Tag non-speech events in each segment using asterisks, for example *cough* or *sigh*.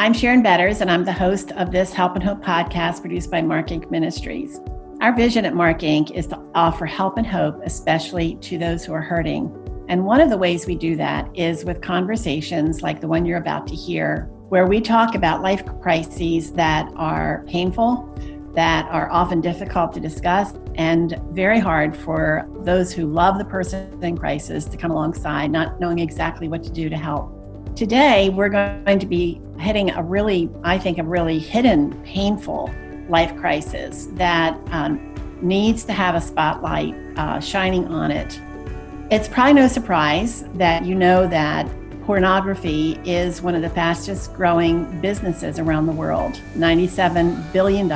I'm Sharon Betters, and I'm the host of this Help and Hope podcast produced by Mark Inc. Ministries. Our vision at Mark Inc. is to offer help and hope, especially to those who are hurting. And one of the ways we do that is with conversations like the one you're about to hear, where we talk about life crises that are painful, that are often difficult to discuss, and very hard for those who love the person in crisis to come alongside, not knowing exactly what to do to help. Today, we're going to be hitting a really, I think, a really hidden, painful life crisis that um, needs to have a spotlight uh, shining on it. It's probably no surprise that you know that pornography is one of the fastest growing businesses around the world $97 billion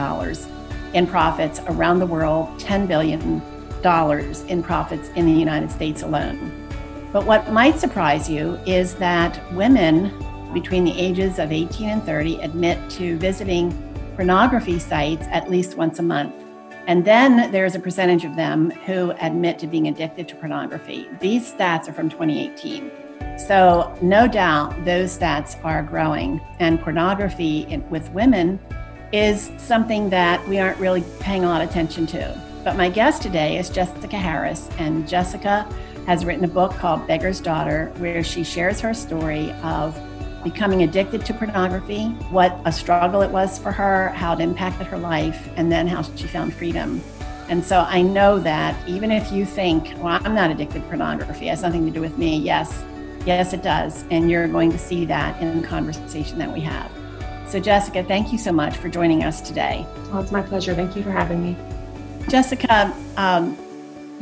in profits around the world, $10 billion in profits in the United States alone. But what might surprise you is that women between the ages of 18 and 30 admit to visiting pornography sites at least once a month. And then there's a percentage of them who admit to being addicted to pornography. These stats are from 2018. So, no doubt those stats are growing. And pornography in, with women is something that we aren't really paying a lot of attention to. But my guest today is Jessica Harris. And Jessica has written a book called Beggar's Daughter, where she shares her story of becoming addicted to pornography, what a struggle it was for her, how it impacted her life, and then how she found freedom. And so I know that even if you think, well, I'm not addicted to pornography, it has nothing to do with me, yes, yes, it does. And you're going to see that in the conversation that we have. So, Jessica, thank you so much for joining us today. Well, it's my pleasure. Thank you for having me. Jessica, um,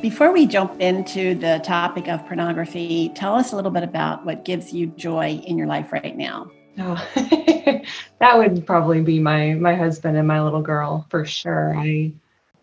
before we jump into the topic of pornography, tell us a little bit about what gives you joy in your life right now. Oh, *laughs* that would probably be my my husband and my little girl for sure. I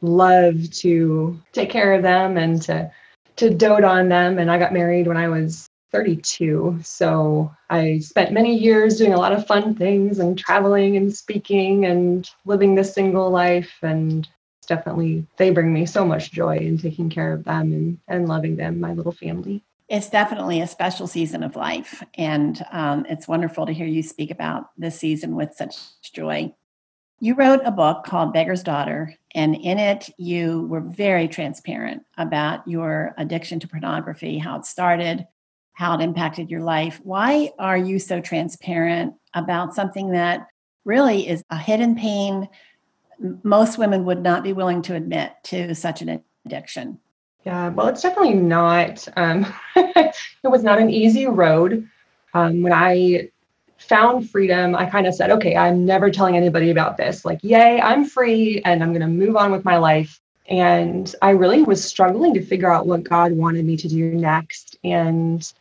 love to take care of them and to to dote on them. And I got married when I was 32, so I spent many years doing a lot of fun things and traveling and speaking and living the single life and definitely they bring me so much joy in taking care of them and, and loving them my little family. It's definitely a special season of life and um, it's wonderful to hear you speak about this season with such joy. You wrote a book called beggar's daughter and in it you were very transparent about your addiction to pornography how it started how it impacted your life. Why are you so transparent about something that really is a hidden pain most women would not be willing to admit to such an addiction. Yeah, well, it's definitely not. Um, *laughs* it was not an easy road. Um, when I found freedom, I kind of said, okay, I'm never telling anybody about this. Like, yay, I'm free and I'm going to move on with my life. And I really was struggling to figure out what God wanted me to do next. And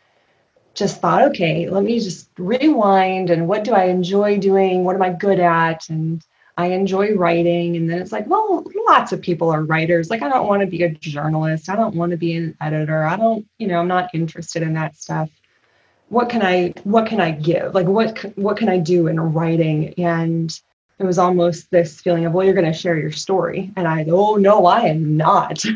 just thought, okay, let me just rewind and what do I enjoy doing? What am I good at? And I enjoy writing. And then it's like, well, lots of people are writers. Like, I don't want to be a journalist. I don't want to be an editor. I don't, you know, I'm not interested in that stuff. What can I, what can I give? Like, what, what can I do in writing? And it was almost this feeling of, well, you're going to share your story. And I, oh, no, I am not. *laughs*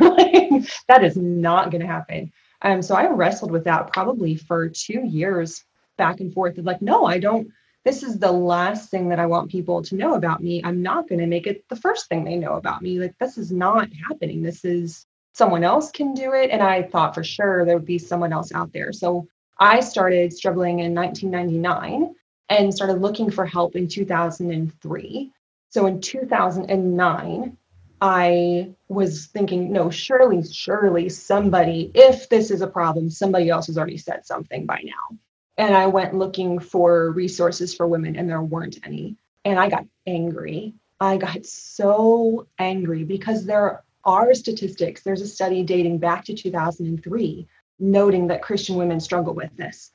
that is not going to happen. Um, so I wrestled with that probably for two years back and forth of like, no, I don't, this is the last thing that I want people to know about me. I'm not going to make it the first thing they know about me. Like, this is not happening. This is someone else can do it. And I thought for sure there would be someone else out there. So I started struggling in 1999 and started looking for help in 2003. So in 2009, I was thinking, no, surely, surely somebody, if this is a problem, somebody else has already said something by now and I went looking for resources for women, and there weren't any. And I got angry. I got so angry because there are statistics. There's a study dating back to 2003 noting that Christian women struggle with this.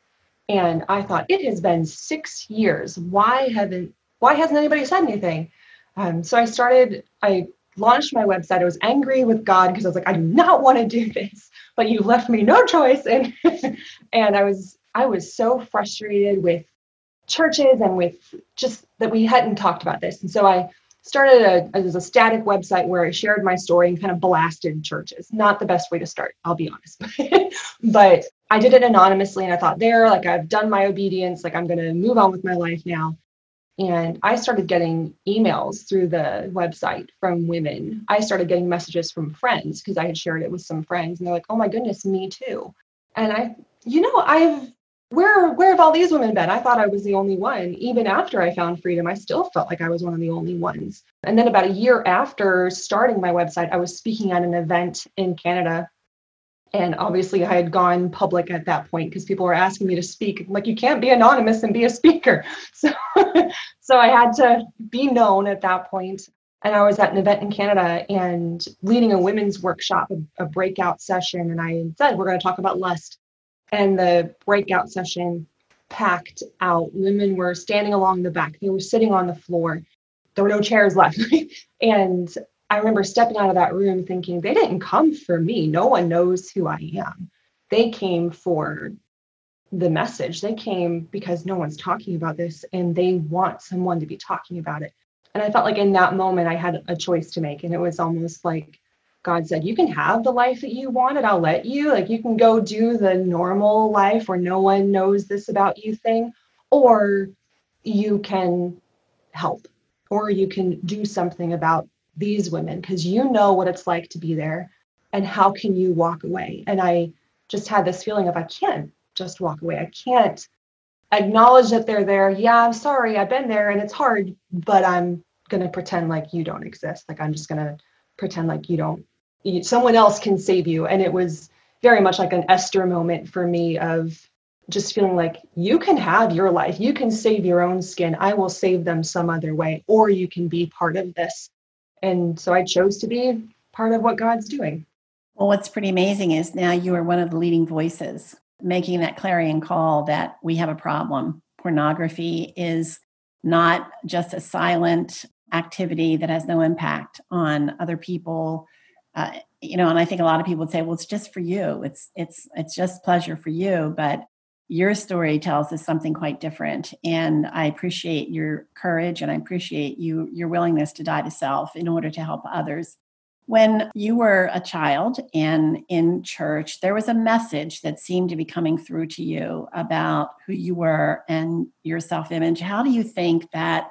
And I thought it has been six years. Why haven't why hasn't anybody said anything? Um, so I started. I launched my website. I was angry with God because I was like, I do not want to do this, but you left me no choice. *laughs* And and I was I was so frustrated with churches and with just that we hadn't talked about this. And so I started a, as a static website where I shared my story and kind of blasted churches. Not the best way to start, I'll be honest. *laughs* but I did it anonymously and I thought, there, like I've done my obedience, like I'm going to move on with my life now. And I started getting emails through the website from women. I started getting messages from friends because I had shared it with some friends, and they're like, "Oh my goodness, me too." And I, you know, I've where where have all these women been? I thought I was the only one. Even after I found freedom, I still felt like I was one of the only ones. And then about a year after starting my website, I was speaking at an event in Canada. And obviously I had gone public at that point because people were asking me to speak. Like you can't be anonymous and be a speaker. *laughs* So so I had to be known at that point. And I was at an event in Canada and leading a women's workshop, a, a breakout session. And I said, we're going to talk about lust and the breakout session packed out. Women were standing along the back, they were sitting on the floor. There were no chairs left. *laughs* and I remember stepping out of that room thinking, they didn't come for me. No one knows who I am. They came for the message. They came because no one's talking about this and they want someone to be talking about it. And I felt like in that moment, I had a choice to make. And it was almost like God said, you can have the life that you wanted. I'll let you. Like you can go do the normal life where no one knows this about you thing, or you can help, or you can do something about these women because you know what it's like to be there. And how can you walk away? And I just had this feeling of I can't just walk away. I can't acknowledge that they're there. Yeah, I'm sorry. I've been there and it's hard, but I'm going to pretend like you don't exist. Like I'm just going to pretend like you don't someone else can save you. And it was very much like an esther moment for me of just feeling like you can have your life. You can save your own skin. I will save them some other way or you can be part of this. And so i chose to be part of what god's doing. Well what's pretty amazing is now you are one of the leading voices making that clarion call that we have a problem. Pornography is not just a silent activity that has no impact on other people uh, you know and i think a lot of people would say well it's just for you. It's it's it's just pleasure for you. But your story tells us something quite different. And i appreciate your courage and i appreciate you your willingness to die to self in order to help others. When you were a child and in church there was a message that seemed to be coming through to you about who you were and your self-image. How do you think that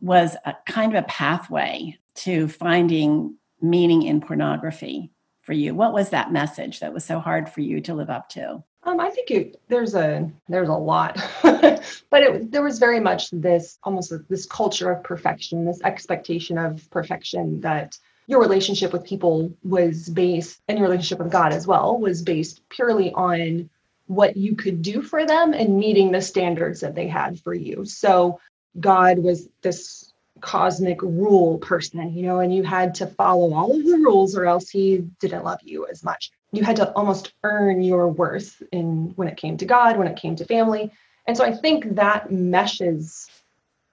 was a kind of a pathway to finding meaning in pornography for you? What was that message that was so hard for you to live up to? Um, I think it, there's a there's a lot, *laughs* but it, there was very much this almost this culture of perfection, this expectation of perfection that your relationship with people was based, and your relationship with God as well was based purely on what you could do for them and meeting the standards that they had for you. So God was this cosmic rule person, you know, and you had to follow all of the rules or else he didn't love you as much. You had to almost earn your worth in when it came to God, when it came to family. And so I think that meshes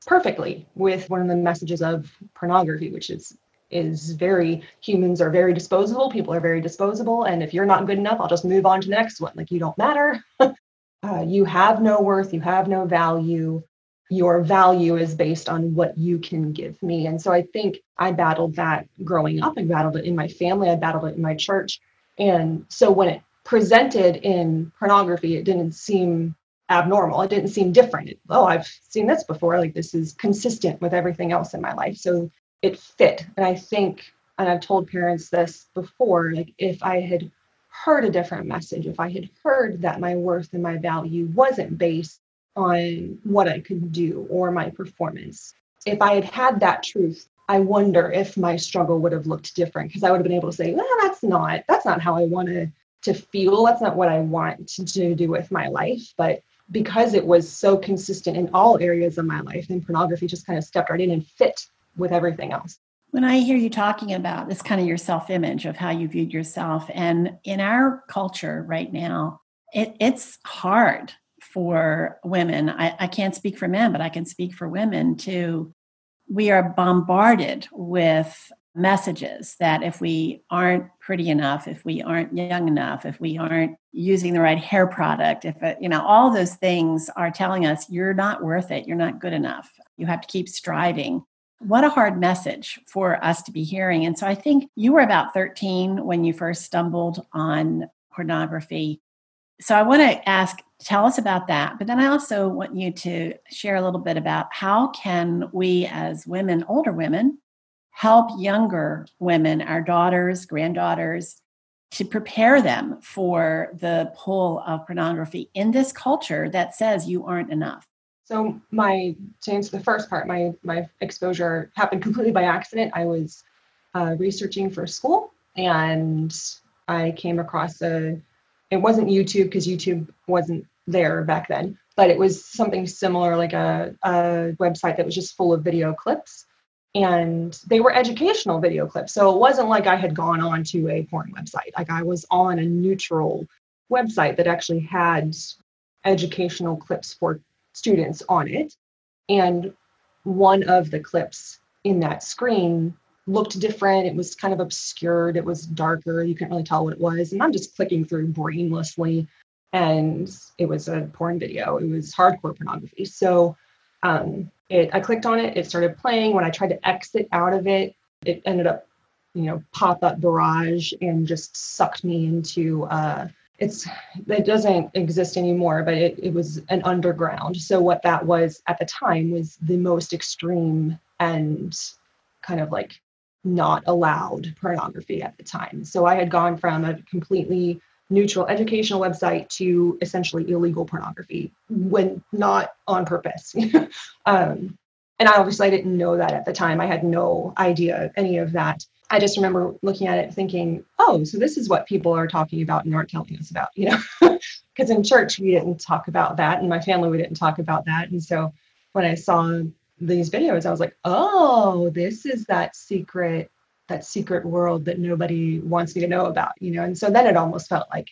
perfectly with one of the messages of pornography, which is is very humans are very disposable, people are very disposable, and if you're not good enough, I'll just move on to the next one. Like you don't matter. *laughs* uh, you have no worth, you have no value your value is based on what you can give me. And so I think I battled that growing up. I battled it in my family. I battled it in my church. And so when it presented in pornography, it didn't seem abnormal. It didn't seem different. It, oh, I've seen this before. Like this is consistent with everything else in my life. So it fit. And I think, and I've told parents this before, like if I had heard a different message, if I had heard that my worth and my value wasn't based on what I could do or my performance. If I had had that truth, I wonder if my struggle would have looked different because I would have been able to say, well, that's not, that's not how I want to, to feel. That's not what I want to, to do with my life. But because it was so consistent in all areas of my life, then pornography just kind of stepped right in and fit with everything else. When I hear you talking about this kind of your self image of how you viewed yourself, and in our culture right now, it, it's hard for women. I, I can't speak for men, but I can speak for women too. We are bombarded with messages that if we aren't pretty enough, if we aren't young enough, if we aren't using the right hair product, if it, you know, all those things are telling us you're not worth it, you're not good enough. You have to keep striving. What a hard message for us to be hearing. And so I think you were about 13 when you first stumbled on pornography. So I want to ask tell us about that. But then I also want you to share a little bit about how can we as women, older women, help younger women, our daughters, granddaughters, to prepare them for the pull of pornography in this culture that says you aren't enough. So my to answer the first part, my my exposure happened completely by accident. I was uh, researching for school, and I came across a. It wasn't YouTube because YouTube wasn't there back then, but it was something similar, like a, a website that was just full of video clips, and they were educational video clips. So it wasn't like I had gone on to a porn website. Like I was on a neutral website that actually had educational clips for students on it. And one of the clips in that screen looked different. It was kind of obscured. It was darker. You couldn't really tell what it was. And I'm just clicking through brainlessly. And it was a porn video. It was hardcore pornography. So um, it, I clicked on it. It started playing. When I tried to exit out of it, it ended up, you know, pop up barrage and just sucked me into uh, it's it doesn't exist anymore but it, it was an underground so what that was at the time was the most extreme and kind of like not allowed pornography at the time so i had gone from a completely neutral educational website to essentially illegal pornography when not on purpose *laughs* um, and I obviously I didn't know that at the time i had no idea any of that I just remember looking at it thinking, oh, so this is what people are talking about and aren't telling us about, you know? *laughs* Because in church, we didn't talk about that. And my family, we didn't talk about that. And so when I saw these videos, I was like, oh, this is that secret, that secret world that nobody wants me to know about, you know? And so then it almost felt like,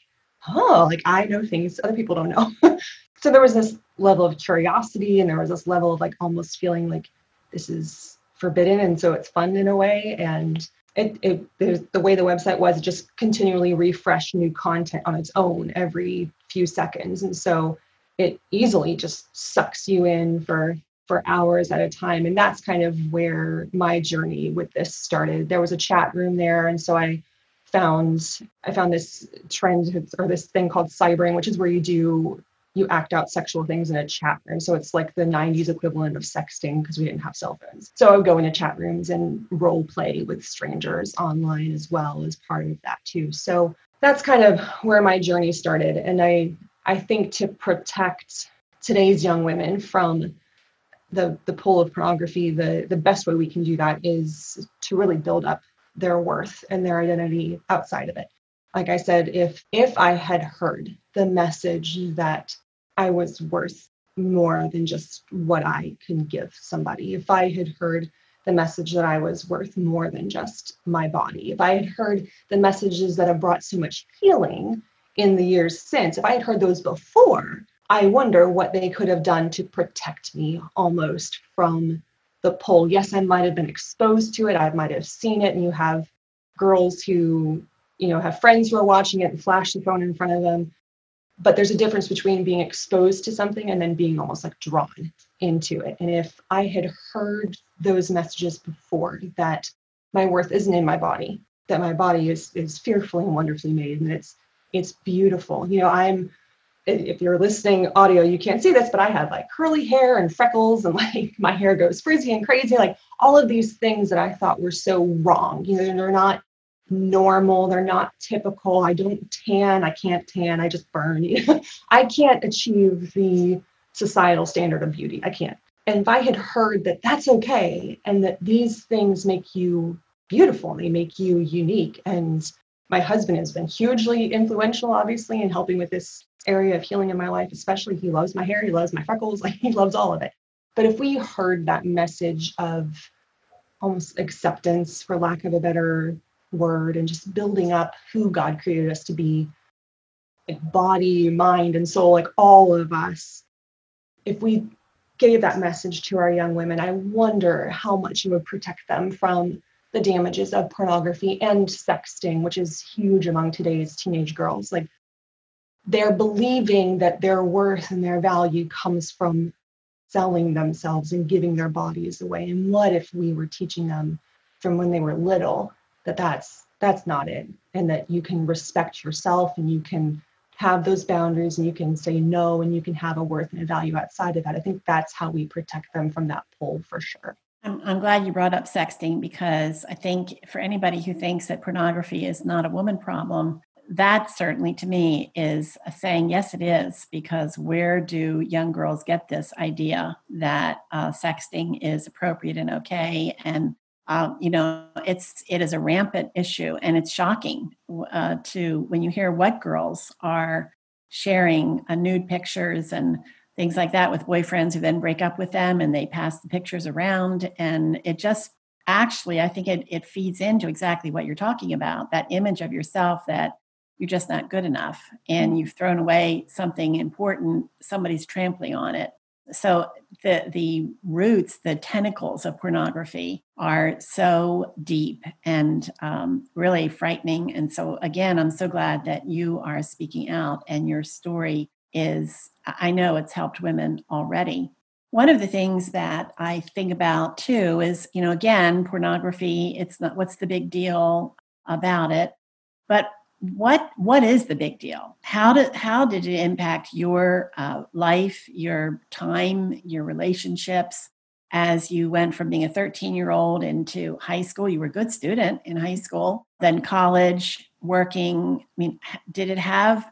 oh, like I know things other people don't know. *laughs* so there was this level of curiosity and there was this level of like almost feeling like this is forbidden. And so it's fun in a way. And it, it the way the website was it just continually refresh new content on its own every few seconds and so it easily just sucks you in for for hours at a time and that's kind of where my journey with this started there was a chat room there and so i found i found this trend or this thing called cybering which is where you do you act out sexual things in a chat room. So it's like the 90s equivalent of sexting because we didn't have cell phones. So I would go into chat rooms and role play with strangers online as well as part of that too. So that's kind of where my journey started. And I I think to protect today's young women from the the pull of pornography, the the best way we can do that is to really build up their worth and their identity outside of it like i said if if i had heard the message that I was worth more than just what I can give somebody. If I had heard the message that I was worth more than just my body, if I had heard the messages that have brought so much healing in the years since, if I had heard those before, I wonder what they could have done to protect me almost from the pull. Yes, I might have been exposed to it, I might have seen it, and you have girls who you know have friends who are watching it and flash the phone in front of them but there's a difference between being exposed to something and then being almost like drawn into it. And if I had heard those messages before that my worth isn't in my body, that my body is is fearfully and wonderfully made and it's it's beautiful. You know, I'm if you're listening audio, you can't see this, but I had like curly hair and freckles and *laughs* like my hair goes frizzy and crazy, like all of these things that I thought were so wrong. You know, they're not normal they're not typical i don't tan i can't tan i just burn *laughs* You, i can't achieve the societal standard of beauty i can't and if i had heard that that's okay and that these things make you beautiful they make you unique and my husband has been hugely influential obviously in helping with this area of healing in my life especially he loves my hair he loves my freckles *laughs* like he loves all of it but if we heard that message of almost acceptance for lack of a better word and just building up who God created us to be like body, mind, and soul, like all of us. If we gave that message to our young women, I wonder how much it would protect them from the damages of pornography and sexting, which is huge among today's teenage girls. Like they're believing that their worth and their value comes from selling themselves and giving their bodies away. And what if we were teaching them from when they were little that that's that's not it and that you can respect yourself and you can have those boundaries and you can say no and you can have a worth and a value outside of that. I think that's how we protect them from that pull for sure. I'm, I'm glad you brought up sexting because I think for anybody who thinks that pornography is not a woman problem, that certainly to me is saying yes it is because where do young girls get this idea that uh, sexting is appropriate and okay? And um, you know it's it is a rampant issue and it's shocking uh, to when you hear what girls are sharing uh, nude pictures and things like that with boyfriends who then break up with them and they pass the pictures around. And it just actually i think it, it feeds into exactly what you're talking about that image of yourself that you're just not good enough and you've thrown away something important somebody's trampling on it. So the the roots the tentacles of pornography are so deep and um, really frightening. And so again i'm so glad that you are speaking out and your story is i know it's helped women already. One of the things that i think about too is you know again pornography it's not what's the big deal about it? But what what is the big deal? How did how did it impact your uh, life your time your relationships? As you went from being a 13 year old into high school you were a good student in high school then college working i mean did it have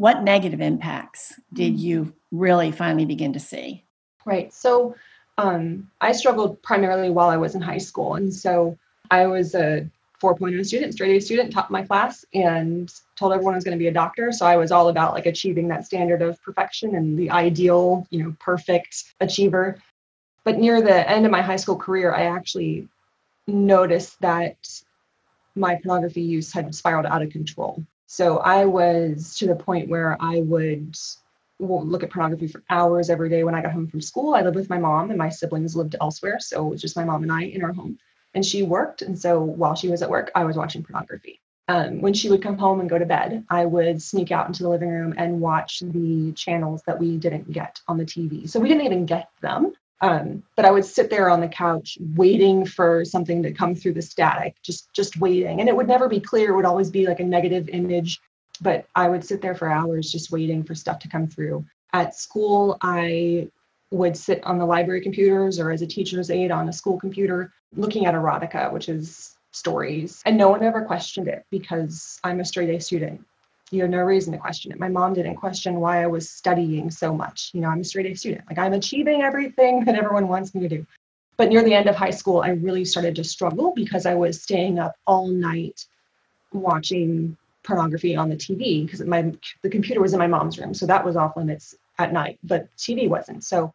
what negative impacts did mm. you really finally begin to see right so um, i struggled primarily while i was in high school and so i was a 4.0 student, straight A student, top of my class, and told everyone I was going to be a doctor. So I was all about like achieving that standard of perfection and the ideal, you know, perfect achiever. But near the end of my high school career, I actually noticed that my pornography use had spiraled out of control. So I was to the point where I would look at pornography for hours every day when I got home from school. I lived with my mom and my siblings lived elsewhere. So it was just my mom and I in our home and she worked. And so while she was at work, I was watching pornography. Um, when she would come home and go to bed, I would sneak out into the living room and watch the channels that we didn't get on the TV. So we didn't even get them. Um, but I would sit there on the couch waiting for something to come through the static, just just waiting. And it would never be clear. It would always be like a negative image. But I would sit there for hours just waiting for stuff to come through. At school, I would sit on the library computers or as a teacher's aide on a school computer looking at erotica, which is stories. And no one ever questioned it because I'm a straight A student. You have no reason to question it. My mom didn't question why I was studying so much. You know, I'm a straight A student. Like I'm achieving everything that everyone wants me to do. But near the end of high school, I really started to struggle because I was staying up all night watching pornography on the TV because my the computer was in my mom's room, so that was off limits at night, but TV wasn't. So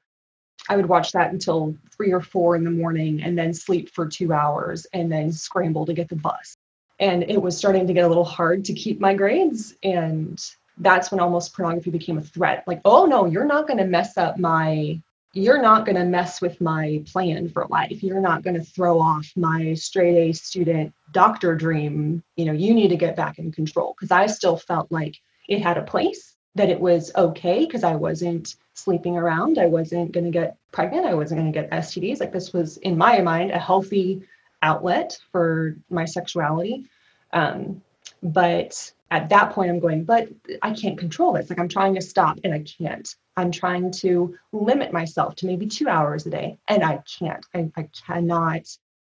I would watch that until three or four in the morning and then sleep for two hours and then scramble to get the bus. And it was starting to get a little hard to keep my grades. And that's when almost pornography became a threat. Like, oh no, you're not going to mess up my, you're not going to mess with my plan for life. You're not going to throw off my straight A student doctor dream. You know, you need to get back in control. Cause I still felt like it had a place that it was okay because I wasn't sleeping around. I wasn't going to get pregnant. I wasn't going to get STDs. Like this was, in my mind, a healthy outlet for my sexuality. Um, but at that point, I'm going, but I can't control this. Like I'm trying to stop and I can't. I'm trying to limit myself to maybe two hours a day and I can't. I, I cannot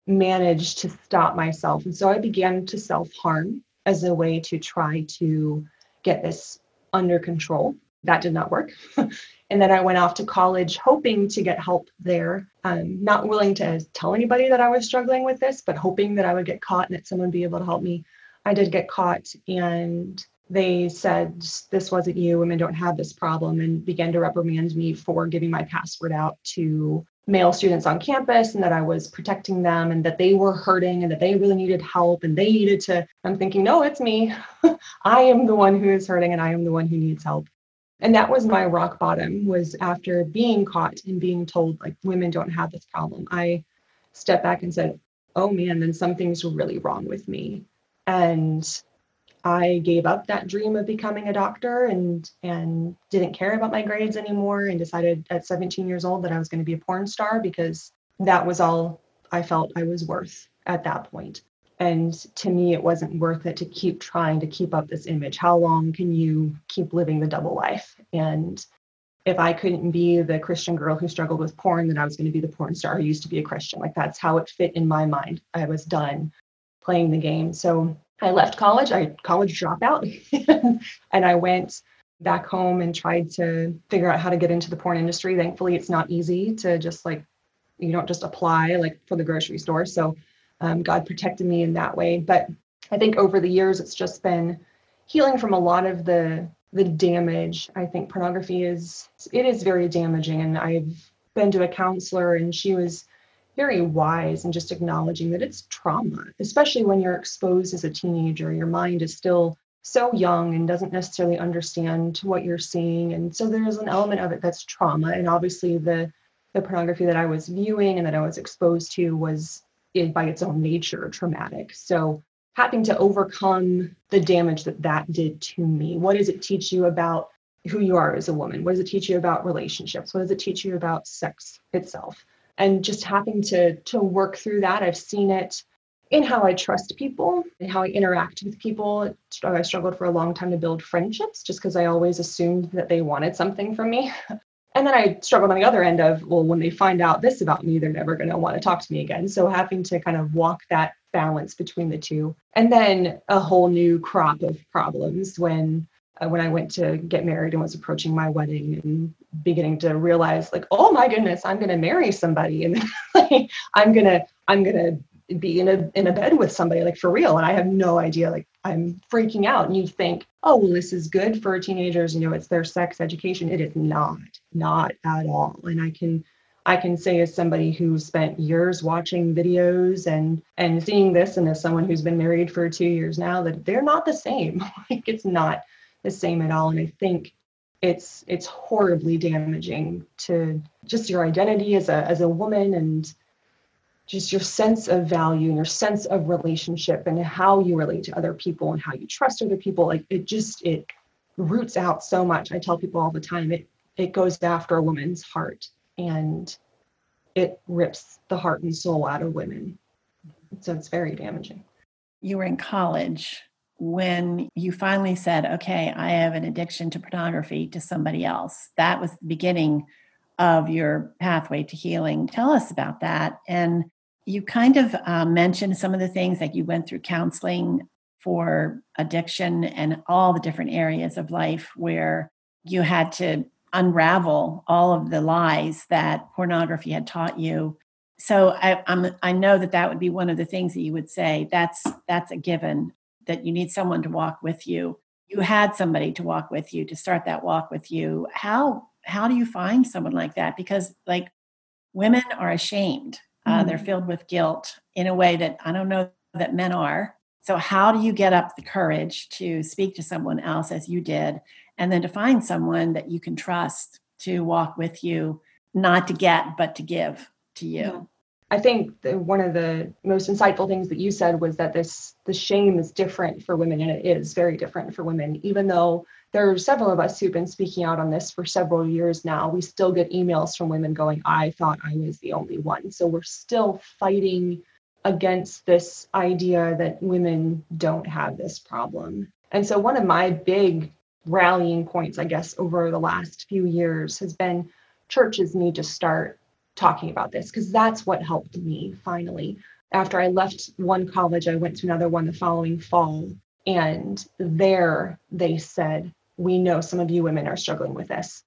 manage to stop myself. And so I began to self harm as a way to try to get this under control. That did not work. *laughs* and then I went off to college hoping to get help there. Um, not willing to tell anybody that I was struggling with this, but hoping that I would get caught and that someone would be able to help me. I did get caught and they said this wasn't you women don't have this problem and began to reprimand me for giving my password out to male students on campus and that I was protecting them and that they were hurting and that they really needed help and they needed to. I'm thinking, no, it's me. *laughs* I am the one who is hurting and I am the one who needs help. And that was my rock bottom was after being caught and being told like women don't have this problem. I stepped back and said, oh man, then something's really wrong with me. And I gave up that dream of becoming a doctor and and didn't care about my grades anymore and decided at 17 years old that I was going to be a porn star because that was all I felt I was worth at that point. And to me, it wasn't worth it to keep trying to keep up this image. How long can you keep living the double life? And if I couldn't be the Christian girl who struggled with porn, then I was going to be the porn star who used to be a Christian. Like that's how it fit in my mind. I was done playing the game. So I left college, I college dropout, *laughs* and I went back home and tried to figure out how to get into the porn industry. Thankfully, it's not easy to just like, you don't just apply like for the grocery store. So um, God protected me in that way. But I think over the years, it's just been healing from a lot of the the damage. I think pornography is it is very damaging, and I've been to a counselor, and she was very wise and just acknowledging that it's trauma, especially when you're exposed as a teenager. Your mind is still so young and doesn't necessarily understand what you're seeing. And so there's an element of it that's trauma. And obviously the the pornography that I was viewing and that I was exposed to was in, by its own nature traumatic. So having to overcome the damage that that did to me. What does it teach you about who you are as a woman? What does it teach you about relationships? What does it teach you about sex itself? and just having to to work through that i've seen it in how i trust people and how i interact with people i struggled for a long time to build friendships just because i always assumed that they wanted something from me *laughs* and then i struggled on the other end of well when they find out this about me they're never going to want to talk to me again so having to kind of walk that balance between the two and then a whole new crop of problems when uh, when I went to get married and was approaching my wedding and beginning to realize like, oh my goodness, I'm going to marry somebody and *laughs* like, I'm going to, I'm to be in a, in a bed with somebody like for real. And I have no idea, like I'm freaking out. And you think, oh, well, this is good for teenagers. You know, it's their sex education. It is not, not at all. And I can, I can say as somebody who spent years watching videos and and seeing this and as someone who's been married for two years now that they're not the same. *laughs* like it's not the same at all. And I think it's it's horribly damaging to just your identity as a as a woman and just your sense of value and your sense of relationship and how you relate to other people and how you trust other people like it just it roots out so much i tell people all the time it it goes after a woman's heart and it rips the heart and soul out of women so it's very damaging you were in college when you finally said, okay, I have an addiction to pornography to somebody else. That was the beginning of your pathway to healing. Tell us about that. And you kind of uh, mentioned some of the things like you went through counseling for addiction and all the different areas of life where you had to unravel all of the lies that pornography had taught you. So I, I'm, I know that that would be one of the things that you would say. That's that's a given that you need someone to walk with you. You had somebody to walk with you to start that walk with you. How how do you find someone like that? Because like women are ashamed. Uh, mm-hmm. they're filled with guilt in a way that i don't know that men are. So how do you get up the courage to speak to someone else as you did and then to find someone that you can trust to walk with you not to get but to give to you yeah. I think the, one of the most insightful things that you said was that this the shame is different for women, and it is very different for women. Even though there are several of us who've been speaking out on this for several years now, we still get emails from women going, "I thought I was the only one." So we're still fighting against this idea that women don't have this problem. And so one of my big rallying points, I guess, over the last few years has been churches need to start talking about this because that's what helped me finally. After I left one college, I went to another one the following fall. And there they said, We know some of you women are struggling with this,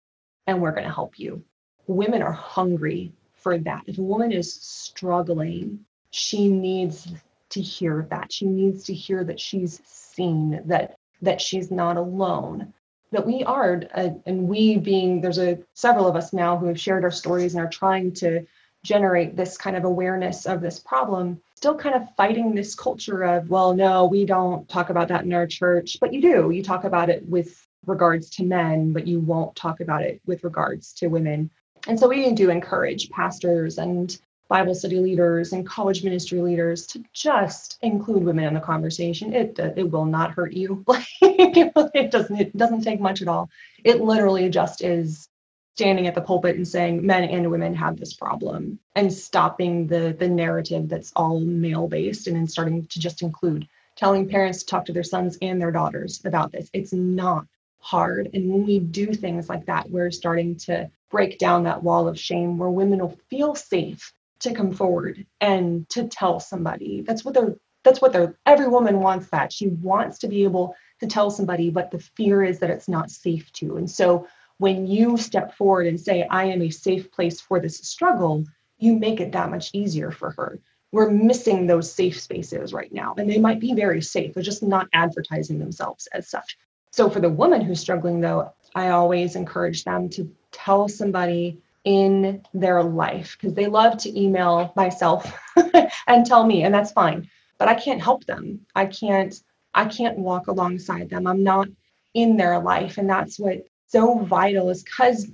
and we're going to help you. Women are hungry for that. If a woman is struggling, she needs to hear that. She needs to hear that she's seen, that that she's not alone that we are uh, and we being there's a several of us now who have shared our stories and are trying to generate this kind of awareness of this problem still kind of fighting this culture of well no we don't talk about that in our church but you do. You talk about it with regards to men but you won't talk about it with regards to women. And so we do encourage pastors and Bible study leaders and college ministry leaders to just include women in the conversation. It it will not hurt you. *laughs* It doesn't it doesn't take much at all. It literally just is standing at the pulpit and saying men and women have this problem and stopping the the narrative that's all male based and then starting to just include telling parents to talk to their sons and their daughters about this it's not hard and when we do things like that we're starting to break down that wall of shame where women will feel safe to come forward and to tell somebody that's what they're that's what they're every woman wants that she wants to be able to tell somebody but the fear is that it's not safe to and so when you step forward and say, I am a safe place for this struggle, you make it that much easier for her. We're missing those safe spaces right now, and they might be very safe. They're just not advertising themselves as such. So, for the woman who's struggling, though, I always encourage them to tell somebody in their life because they love to email myself *laughs* and tell me, and that's fine. But I can't help them. I can't. I can't walk alongside them. I'm not in their life, and that's what so vital is because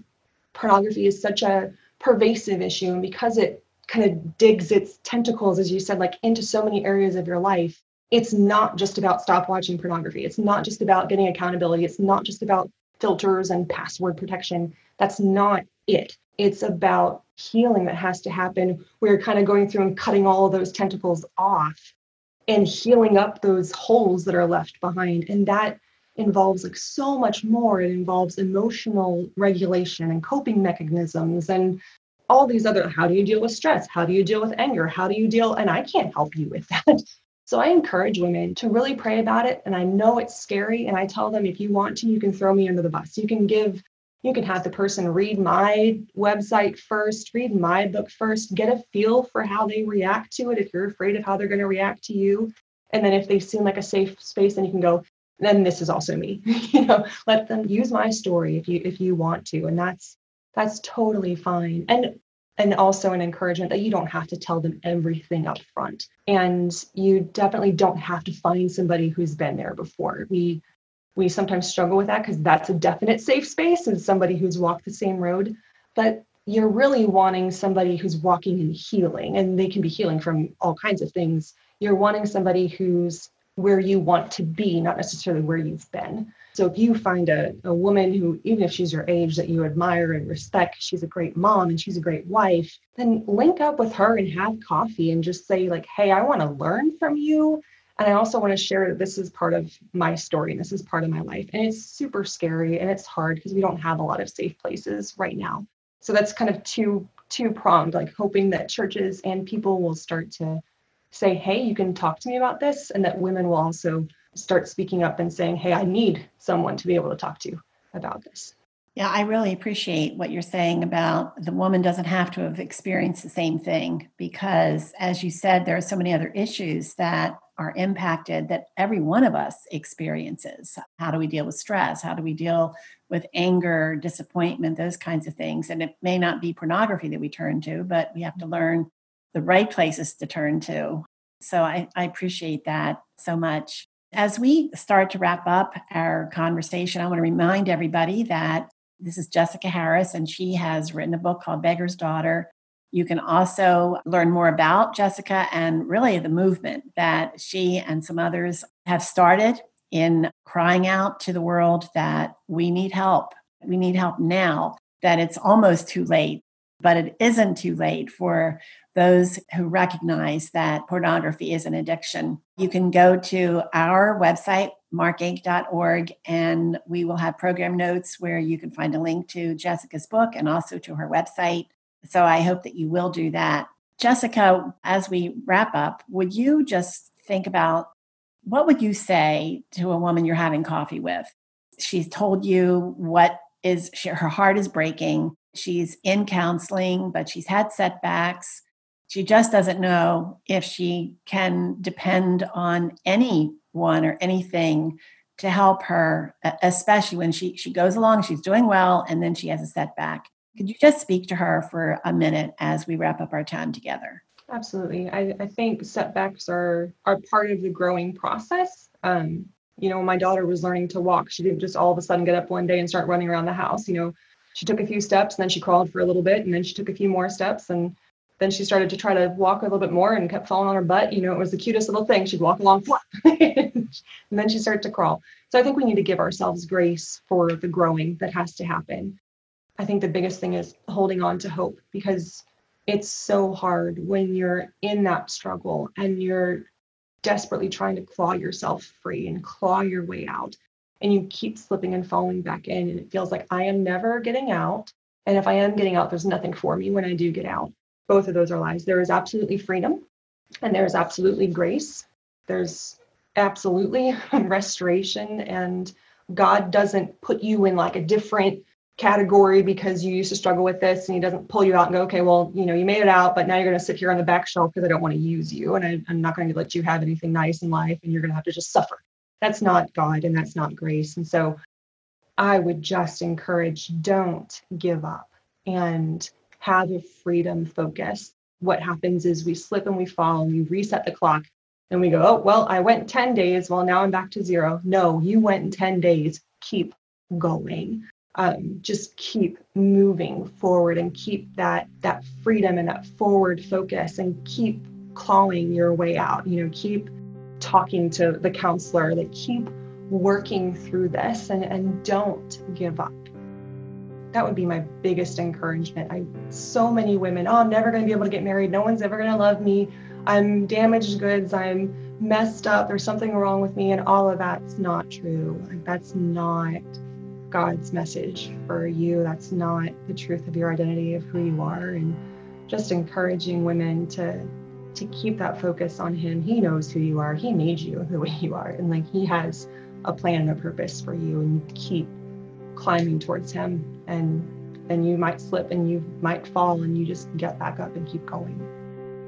pornography is such a pervasive issue and because it kind of digs its tentacles as you said like into so many areas of your life it's not just about stop watching pornography it's not just about getting accountability it's not just about filters and password protection that's not it it's about healing that has to happen we're kind of going through and cutting all those tentacles off and healing up those holes that are left behind and that involves like so much more. It involves emotional regulation and coping mechanisms and all these other how do you deal with stress? How do you deal with anger? How do you deal? And I can't help you with *laughs* that. So I encourage women to really pray about it. And I know it's scary. And I tell them if you want to, you can throw me under the bus. You can give, you can have the person read my website first, read my book first, get a feel for how they react to it if you're afraid of how they're going to react to you. And then if they seem like a safe space, then you can go, then this is also me. *laughs* You know let them use my story if you if you want to and that's that's totally fine. And and also an encouragement that you don't have to tell them everything up front. And you definitely don't have to find somebody who's been there before. We we sometimes struggle with that because that's a definite safe space and somebody who's walked the same road but you're really wanting somebody who's walking in healing and they can be healing from all kinds of things you're wanting somebody who's where you want to be, not necessarily where you've been. So if you find a, a woman who, even if she's your age, that you admire and respect, she's a great mom and she's a great wife, then link up with her and have coffee and just say, like, hey, I want to learn from you. And I also want to share that this is part of my story and this is part of my life. And it's super scary and it's hard because we don't have a lot of safe places right now. So that's kind of two two pronged, like hoping that churches and people will start to say, hey, you can talk to me about this, and that women will also start speaking up and saying, hey, I need someone to be able to talk to about this. Yeah, I really appreciate what you're saying about the woman doesn't have to have experienced the same thing because, as you said, there are so many other issues that are impacted that every one of us experiences. How do we deal with stress? How do we deal with anger, disappointment, those kinds of things? And it may not be pornography that we turn to, but we have to mm-hmm. learn the right places to turn to. So I, I appreciate that so much. As we start to wrap up our conversation, I want to remind everybody that this is Jessica Harris, and she has written a book called Beggar's Daughter. You can also learn more about Jessica and really the movement that she and some others have started in crying out to the world that we need help. We need help now, that it's almost too late, but it isn't too late for those who recognize that pornography is an addiction. You can go to our website, markinc.org, and we will have program notes where you can find a link to Jessica's book and also to her website. So I hope that you will do that. Jessica, as we wrap up, would you just think about what would you say to a woman you're having coffee with? She's told you what is she, her heart is breaking. She's in counseling, but she's had setbacks she just doesn't know if she can depend on anyone or anything to help her, especially when she, she goes along, she's doing well, and then she has a setback. Could you just speak to her for a minute as we wrap up our time together? Absolutely. I, I think setbacks are are part of the growing process. Um, you know, my daughter was learning to walk, she didn't just all of a sudden get up one day and start running around the house. You know, she took a few steps and then she crawled for a little bit and then she took a few more steps and then she started to try to walk a little bit more and kept falling on her butt. You know, it was the cutest little thing. She'd walk along, *laughs* and then she started to crawl. So I think we need to give ourselves grace for the growing that has to happen. I think the biggest thing is holding on to hope because it's so hard when you're in that struggle and you're desperately trying to claw yourself free and claw your way out. And you keep slipping and falling back in. And it feels like I am never getting out. And if I am getting out, there's nothing for me when I do get out. Both of those are lies. There is absolutely freedom and there is absolutely grace. There's absolutely *laughs* restoration. And God doesn't put you in like a different category because you used to struggle with this and he doesn't pull you out and go okay well you know you made it out but now you're going to sit here on the back shelf because i don't want to use you and I, i'm not going to let you have anything nice in life and you're going to have to just suffer. That's not god and that's not grace. And so i would just encourage don't give up and have a freedom focus. What happens is we slip and we fall and we reset the clock and we go oh well i went 10 days. Well now i'm back to zero. No you went in 10 days. Keep going um, just keep moving forward and keep that that freedom and that forward focus and keep clawing your way out you know keep talking to the counselor like keep working through this and, and don't give up. That would be my biggest encouragement. I so many women oh i'm never going to be able to get married. No one's ever going to love me. I'm damaged goods. I'm messed up. There's something wrong with me. And all of that's not true. Like that's not God's message for you. That's not the truth of your identity of who you are. And just encouraging women to to keep that focus on him. He knows who you are. He made you the way you are. And like he has a plan and a purpose for you. And you keep climbing towards him. And then you might slip and you might fall and you just get back up and keep going.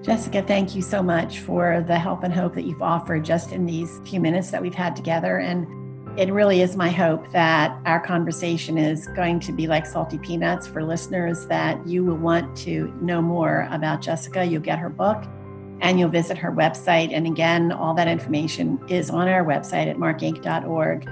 Jessica, thank you so much for the help and hope that you've offered just in these few minutes that we've had together. And it really is my hope that our conversation is going to be like salty peanuts for listeners, that you will want to know more about Jessica. You'll get her book and you'll visit her website. And again, all that information is on our website at markinc.org.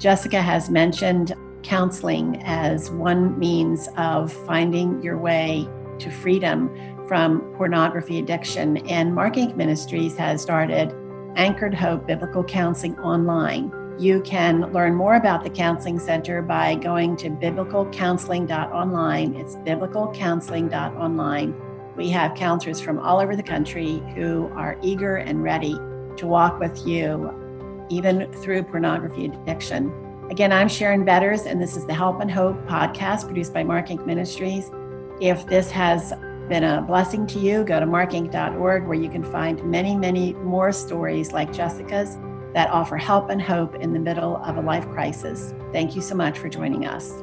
Jessica has mentioned counseling as one means of finding your way to freedom from pornography addiction. And Mark Inc. Ministries has started Anchored Hope Biblical Counseling Online. You can learn more about the Counseling Center by going to biblicalcounseling.online. It's biblicalcounseling.online. We have counselors from all over the country who are eager and ready to walk with you, even through pornography addiction. Again, I'm Sharon Betters, and this is the Help and Hope podcast produced by Mark Inc. Ministries. If this has been a blessing to you, go to markinc.org where you can find many, many more stories like Jessica's that offer help and hope in the middle of a life crisis. Thank you so much for joining us.